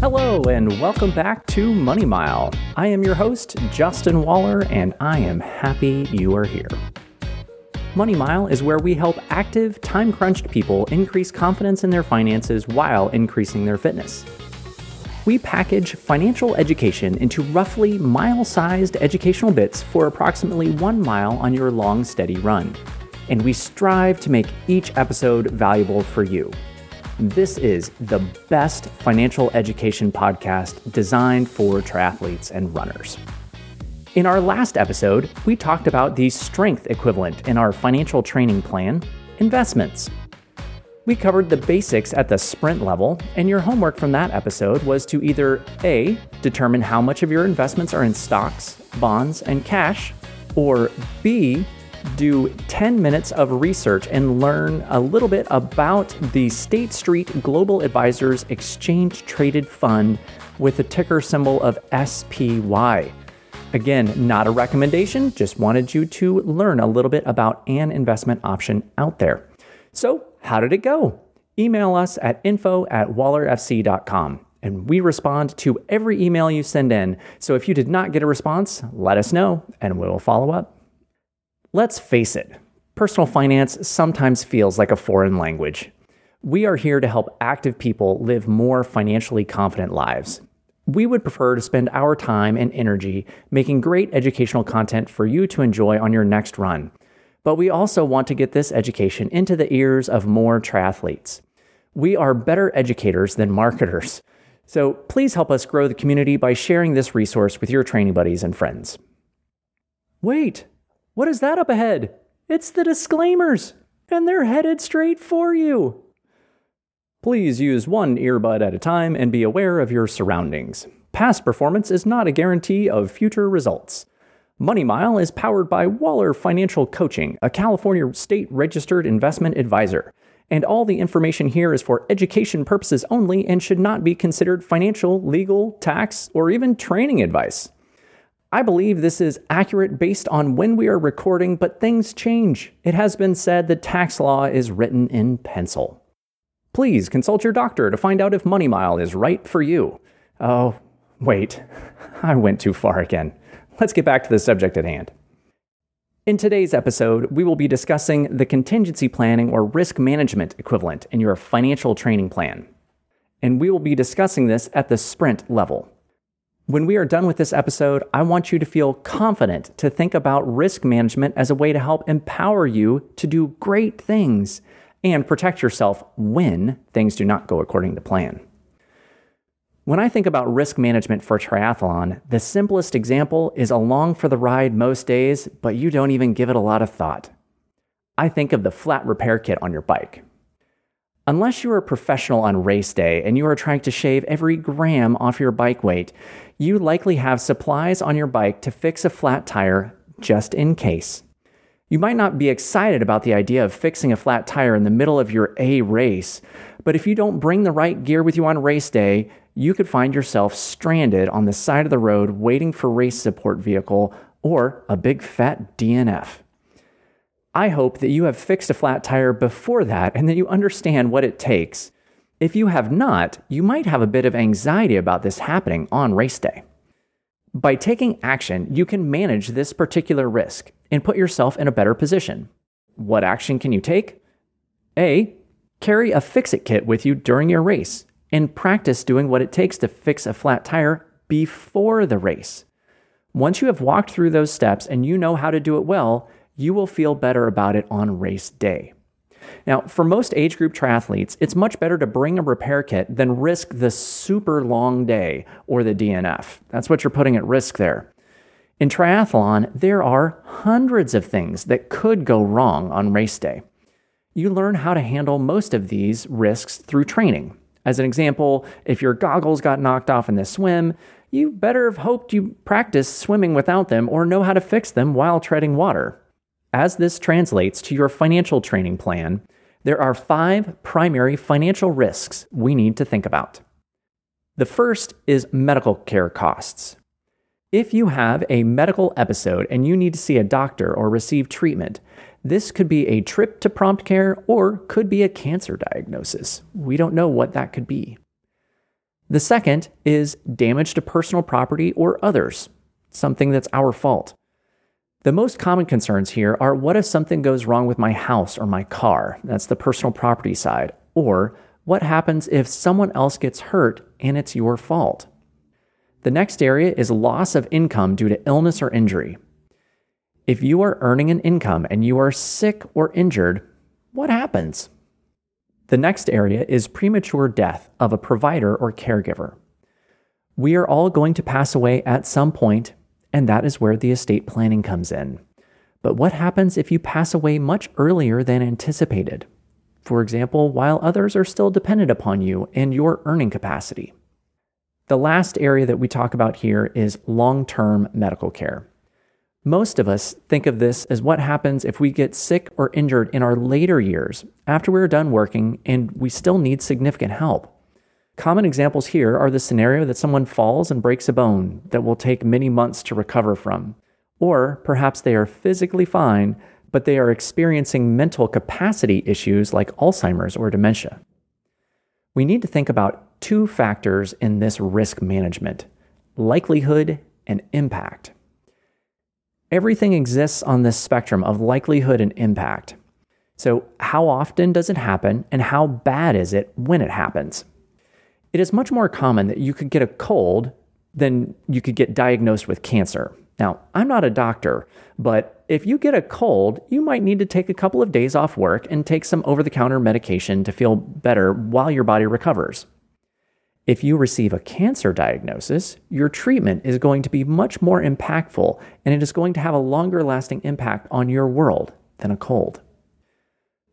Hello, and welcome back to Money Mile. I am your host, Justin Waller, and I am happy you are here. Money Mile is where we help active, time crunched people increase confidence in their finances while increasing their fitness. We package financial education into roughly mile sized educational bits for approximately one mile on your long, steady run. And we strive to make each episode valuable for you. This is the best financial education podcast designed for triathletes and runners. In our last episode, we talked about the strength equivalent in our financial training plan investments. We covered the basics at the sprint level, and your homework from that episode was to either A, determine how much of your investments are in stocks, bonds, and cash, or B, do 10 minutes of research and learn a little bit about the State Street Global Advisors Exchange Traded Fund with the ticker symbol of SPY. Again, not a recommendation, just wanted you to learn a little bit about an investment option out there. So, how did it go? Email us at info at wallerfc.com and we respond to every email you send in. So if you did not get a response, let us know and we will follow up. Let's face it, personal finance sometimes feels like a foreign language. We are here to help active people live more financially confident lives. We would prefer to spend our time and energy making great educational content for you to enjoy on your next run. But we also want to get this education into the ears of more triathletes. We are better educators than marketers. So please help us grow the community by sharing this resource with your training buddies and friends. Wait, what is that up ahead? It's the disclaimers, and they're headed straight for you. Please use one earbud at a time and be aware of your surroundings. Past performance is not a guarantee of future results. Money Mile is powered by Waller Financial Coaching, a California state registered investment advisor. And all the information here is for education purposes only and should not be considered financial, legal, tax, or even training advice. I believe this is accurate based on when we are recording, but things change. It has been said that tax law is written in pencil. Please consult your doctor to find out if Money Mile is right for you. Oh, wait, I went too far again. Let's get back to the subject at hand. In today's episode, we will be discussing the contingency planning or risk management equivalent in your financial training plan. And we will be discussing this at the sprint level. When we are done with this episode, I want you to feel confident to think about risk management as a way to help empower you to do great things and protect yourself when things do not go according to plan. When I think about risk management for triathlon, the simplest example is along for the ride most days, but you don't even give it a lot of thought. I think of the flat repair kit on your bike. Unless you are a professional on race day and you are trying to shave every gram off your bike weight, you likely have supplies on your bike to fix a flat tire just in case. You might not be excited about the idea of fixing a flat tire in the middle of your A race, but if you don't bring the right gear with you on race day, you could find yourself stranded on the side of the road waiting for race support vehicle or a big fat DNF. I hope that you have fixed a flat tire before that and that you understand what it takes. If you have not, you might have a bit of anxiety about this happening on race day. By taking action, you can manage this particular risk and put yourself in a better position. What action can you take? A. Carry a fix it kit with you during your race and practice doing what it takes to fix a flat tire before the race. Once you have walked through those steps and you know how to do it well, you will feel better about it on race day. Now, for most age group triathletes, it's much better to bring a repair kit than risk the super long day or the DNF. That's what you're putting at risk there. In triathlon, there are hundreds of things that could go wrong on race day. You learn how to handle most of these risks through training. As an example, if your goggles got knocked off in the swim, you better have hoped you practiced swimming without them or know how to fix them while treading water. As this translates to your financial training plan, there are five primary financial risks we need to think about. The first is medical care costs. If you have a medical episode and you need to see a doctor or receive treatment, this could be a trip to prompt care or could be a cancer diagnosis. We don't know what that could be. The second is damage to personal property or others, something that's our fault. The most common concerns here are what if something goes wrong with my house or my car? That's the personal property side. Or what happens if someone else gets hurt and it's your fault? The next area is loss of income due to illness or injury. If you are earning an income and you are sick or injured, what happens? The next area is premature death of a provider or caregiver. We are all going to pass away at some point, and that is where the estate planning comes in. But what happens if you pass away much earlier than anticipated? For example, while others are still dependent upon you and your earning capacity. The last area that we talk about here is long term medical care. Most of us think of this as what happens if we get sick or injured in our later years after we're done working and we still need significant help. Common examples here are the scenario that someone falls and breaks a bone that will take many months to recover from. Or perhaps they are physically fine, but they are experiencing mental capacity issues like Alzheimer's or dementia. We need to think about two factors in this risk management likelihood and impact. Everything exists on this spectrum of likelihood and impact. So, how often does it happen, and how bad is it when it happens? It is much more common that you could get a cold than you could get diagnosed with cancer. Now, I'm not a doctor, but if you get a cold, you might need to take a couple of days off work and take some over the counter medication to feel better while your body recovers. If you receive a cancer diagnosis, your treatment is going to be much more impactful and it is going to have a longer lasting impact on your world than a cold.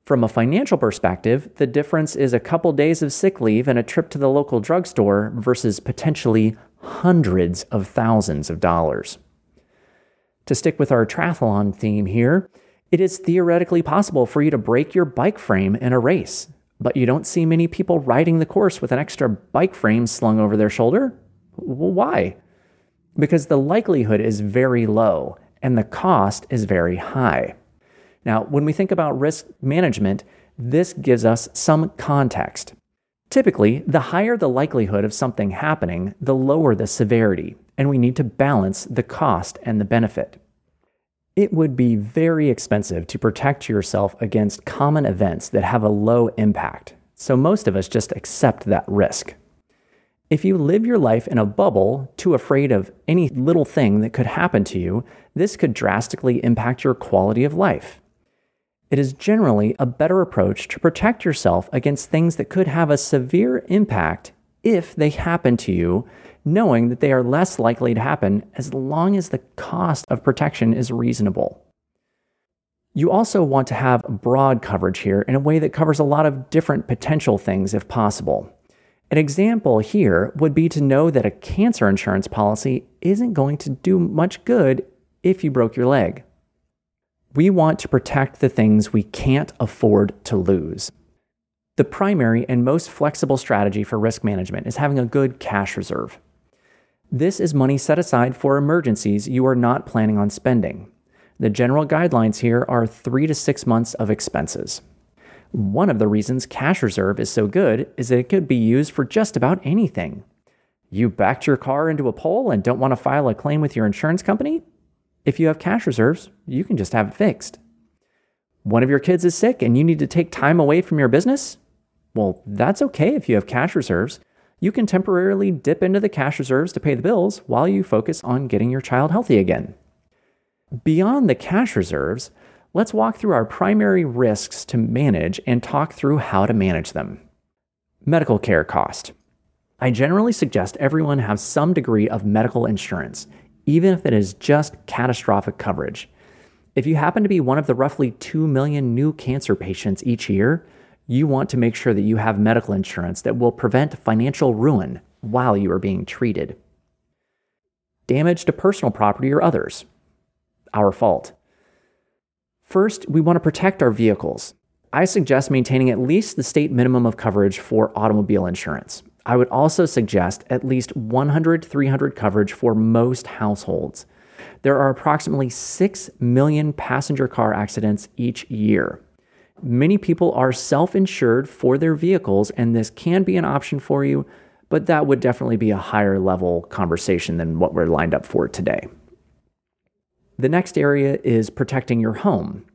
From a financial perspective, the difference is a couple days of sick leave and a trip to the local drugstore versus potentially hundreds of thousands of dollars. To stick with our triathlon theme here, it is theoretically possible for you to break your bike frame in a race but you don't see many people riding the course with an extra bike frame slung over their shoulder. Why? Because the likelihood is very low and the cost is very high. Now, when we think about risk management, this gives us some context. Typically, the higher the likelihood of something happening, the lower the severity, and we need to balance the cost and the benefit. It would be very expensive to protect yourself against common events that have a low impact, so most of us just accept that risk. If you live your life in a bubble, too afraid of any little thing that could happen to you, this could drastically impact your quality of life. It is generally a better approach to protect yourself against things that could have a severe impact if they happen to you knowing that they are less likely to happen as long as the cost of protection is reasonable. You also want to have broad coverage here in a way that covers a lot of different potential things if possible. An example here would be to know that a cancer insurance policy isn't going to do much good if you broke your leg. We want to protect the things we can't afford to lose. The primary and most flexible strategy for risk management is having a good cash reserve. This is money set aside for emergencies you are not planning on spending. The general guidelines here are three to six months of expenses. One of the reasons cash reserve is so good is that it could be used for just about anything. You backed your car into a pole and don't want to file a claim with your insurance company? If you have cash reserves, you can just have it fixed. One of your kids is sick and you need to take time away from your business? Well, that's okay if you have cash reserves you can temporarily dip into the cash reserves to pay the bills while you focus on getting your child healthy again. Beyond the cash reserves, let's walk through our primary risks to manage and talk through how to manage them. Medical care cost. I generally suggest everyone have some degree of medical insurance, even if it is just catastrophic coverage. If you happen to be one of the roughly 2 million new cancer patients each year, you want to make sure that you have medical insurance that will prevent financial ruin while you are being treated. Damage to personal property or others. Our fault. First, we want to protect our vehicles. I suggest maintaining at least the state minimum of coverage for automobile insurance. I would also suggest at least 100 300 coverage for most households. There are approximately 6 million passenger car accidents each year. Many people are self insured for their vehicles, and this can be an option for you, but that would definitely be a higher level conversation than what we're lined up for today. The next area is protecting your home.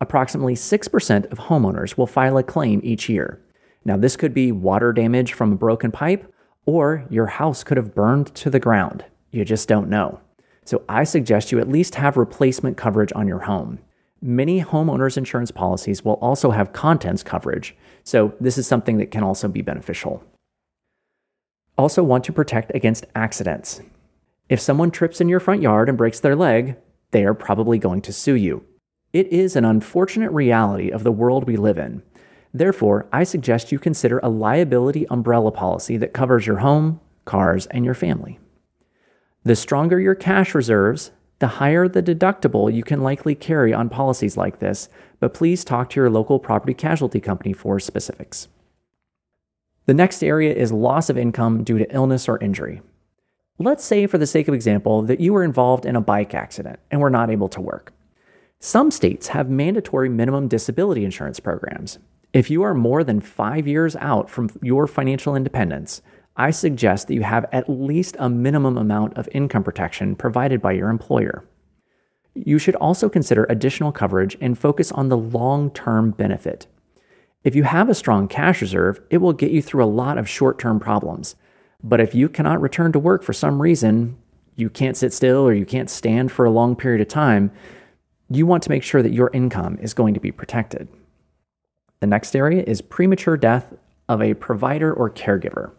Approximately 6% of homeowners will file a claim each year. Now, this could be water damage from a broken pipe, or your house could have burned to the ground. You just don't know. So, I suggest you at least have replacement coverage on your home. Many homeowners insurance policies will also have contents coverage, so this is something that can also be beneficial. Also, want to protect against accidents. If someone trips in your front yard and breaks their leg, they are probably going to sue you. It is an unfortunate reality of the world we live in. Therefore, I suggest you consider a liability umbrella policy that covers your home, cars, and your family. The stronger your cash reserves, the higher the deductible you can likely carry on policies like this, but please talk to your local property casualty company for specifics. The next area is loss of income due to illness or injury. Let's say, for the sake of example, that you were involved in a bike accident and were not able to work. Some states have mandatory minimum disability insurance programs. If you are more than five years out from your financial independence, I suggest that you have at least a minimum amount of income protection provided by your employer. You should also consider additional coverage and focus on the long term benefit. If you have a strong cash reserve, it will get you through a lot of short term problems. But if you cannot return to work for some reason, you can't sit still or you can't stand for a long period of time, you want to make sure that your income is going to be protected. The next area is premature death of a provider or caregiver.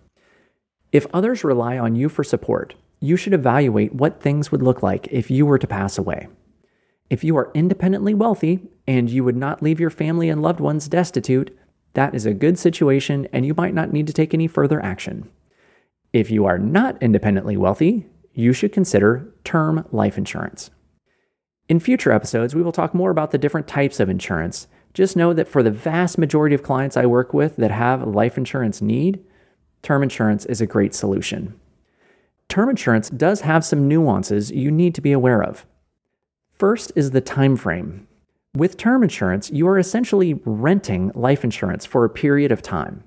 If others rely on you for support, you should evaluate what things would look like if you were to pass away. If you are independently wealthy and you would not leave your family and loved ones destitute, that is a good situation and you might not need to take any further action. If you are not independently wealthy, you should consider term life insurance. In future episodes, we will talk more about the different types of insurance. Just know that for the vast majority of clients I work with that have life insurance need, term insurance is a great solution. Term insurance does have some nuances you need to be aware of. First is the time frame. With term insurance, you are essentially renting life insurance for a period of time.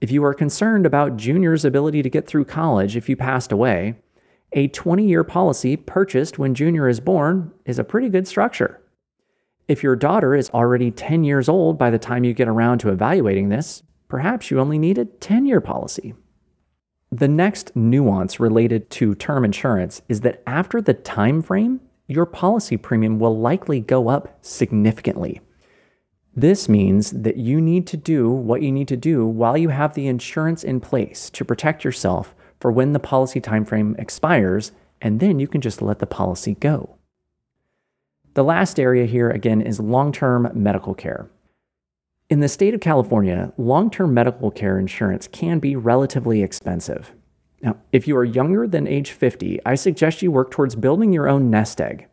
If you are concerned about Junior's ability to get through college if you passed away, a 20 year policy purchased when Junior is born is a pretty good structure. If your daughter is already 10 years old by the time you get around to evaluating this, Perhaps you only need a 10 year policy. The next nuance related to term insurance is that after the time frame, your policy premium will likely go up significantly. This means that you need to do what you need to do while you have the insurance in place to protect yourself for when the policy timeframe expires, and then you can just let the policy go. The last area here again is long term medical care. In the state of California, long term medical care insurance can be relatively expensive. Now, if you are younger than age 50, I suggest you work towards building your own nest egg.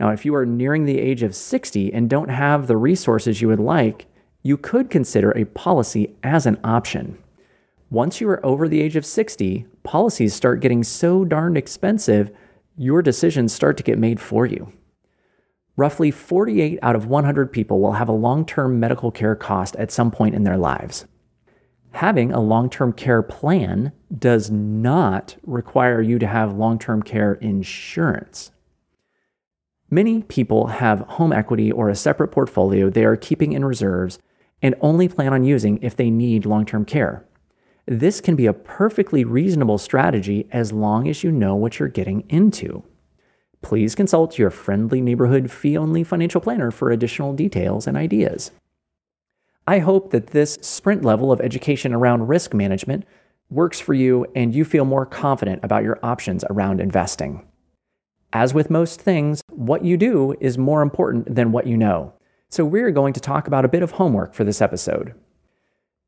Now, if you are nearing the age of 60 and don't have the resources you would like, you could consider a policy as an option. Once you are over the age of 60, policies start getting so darned expensive, your decisions start to get made for you roughly 48 out of 100 people will have a long term medical care cost at some point in their lives. Having a long term care plan does not require you to have long term care insurance. Many people have home equity or a separate portfolio they are keeping in reserves and only plan on using if they need long term care. This can be a perfectly reasonable strategy as long as you know what you're getting into. Please consult your friendly neighborhood fee only financial planner for additional details and ideas. I hope that this sprint level of education around risk management works for you and you feel more confident about your options around investing. As with most things, what you do is more important than what you know. So, we're going to talk about a bit of homework for this episode.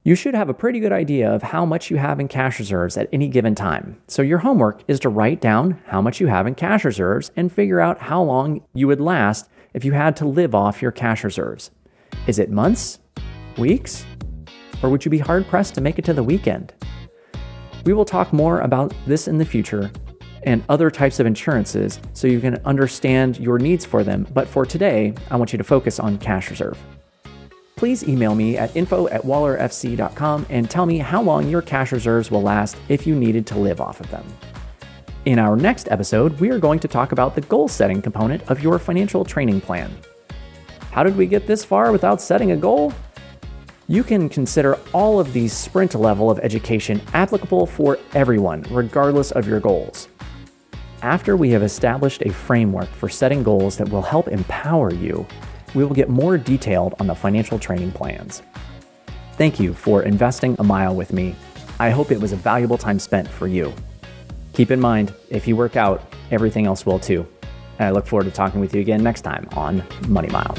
You should have a pretty good idea of how much you have in cash reserves at any given time. So, your homework is to write down how much you have in cash reserves and figure out how long you would last if you had to live off your cash reserves. Is it months, weeks, or would you be hard pressed to make it to the weekend? We will talk more about this in the future and other types of insurances so you can understand your needs for them. But for today, I want you to focus on cash reserve. Please email me at info at wallerfc.com and tell me how long your cash reserves will last if you needed to live off of them. In our next episode, we are going to talk about the goal setting component of your financial training plan. How did we get this far without setting a goal? You can consider all of these sprint level of education applicable for everyone, regardless of your goals. After we have established a framework for setting goals that will help empower you, we will get more detailed on the financial training plans. Thank you for investing a mile with me. I hope it was a valuable time spent for you. Keep in mind, if you work out, everything else will too. And I look forward to talking with you again next time on Money Mile.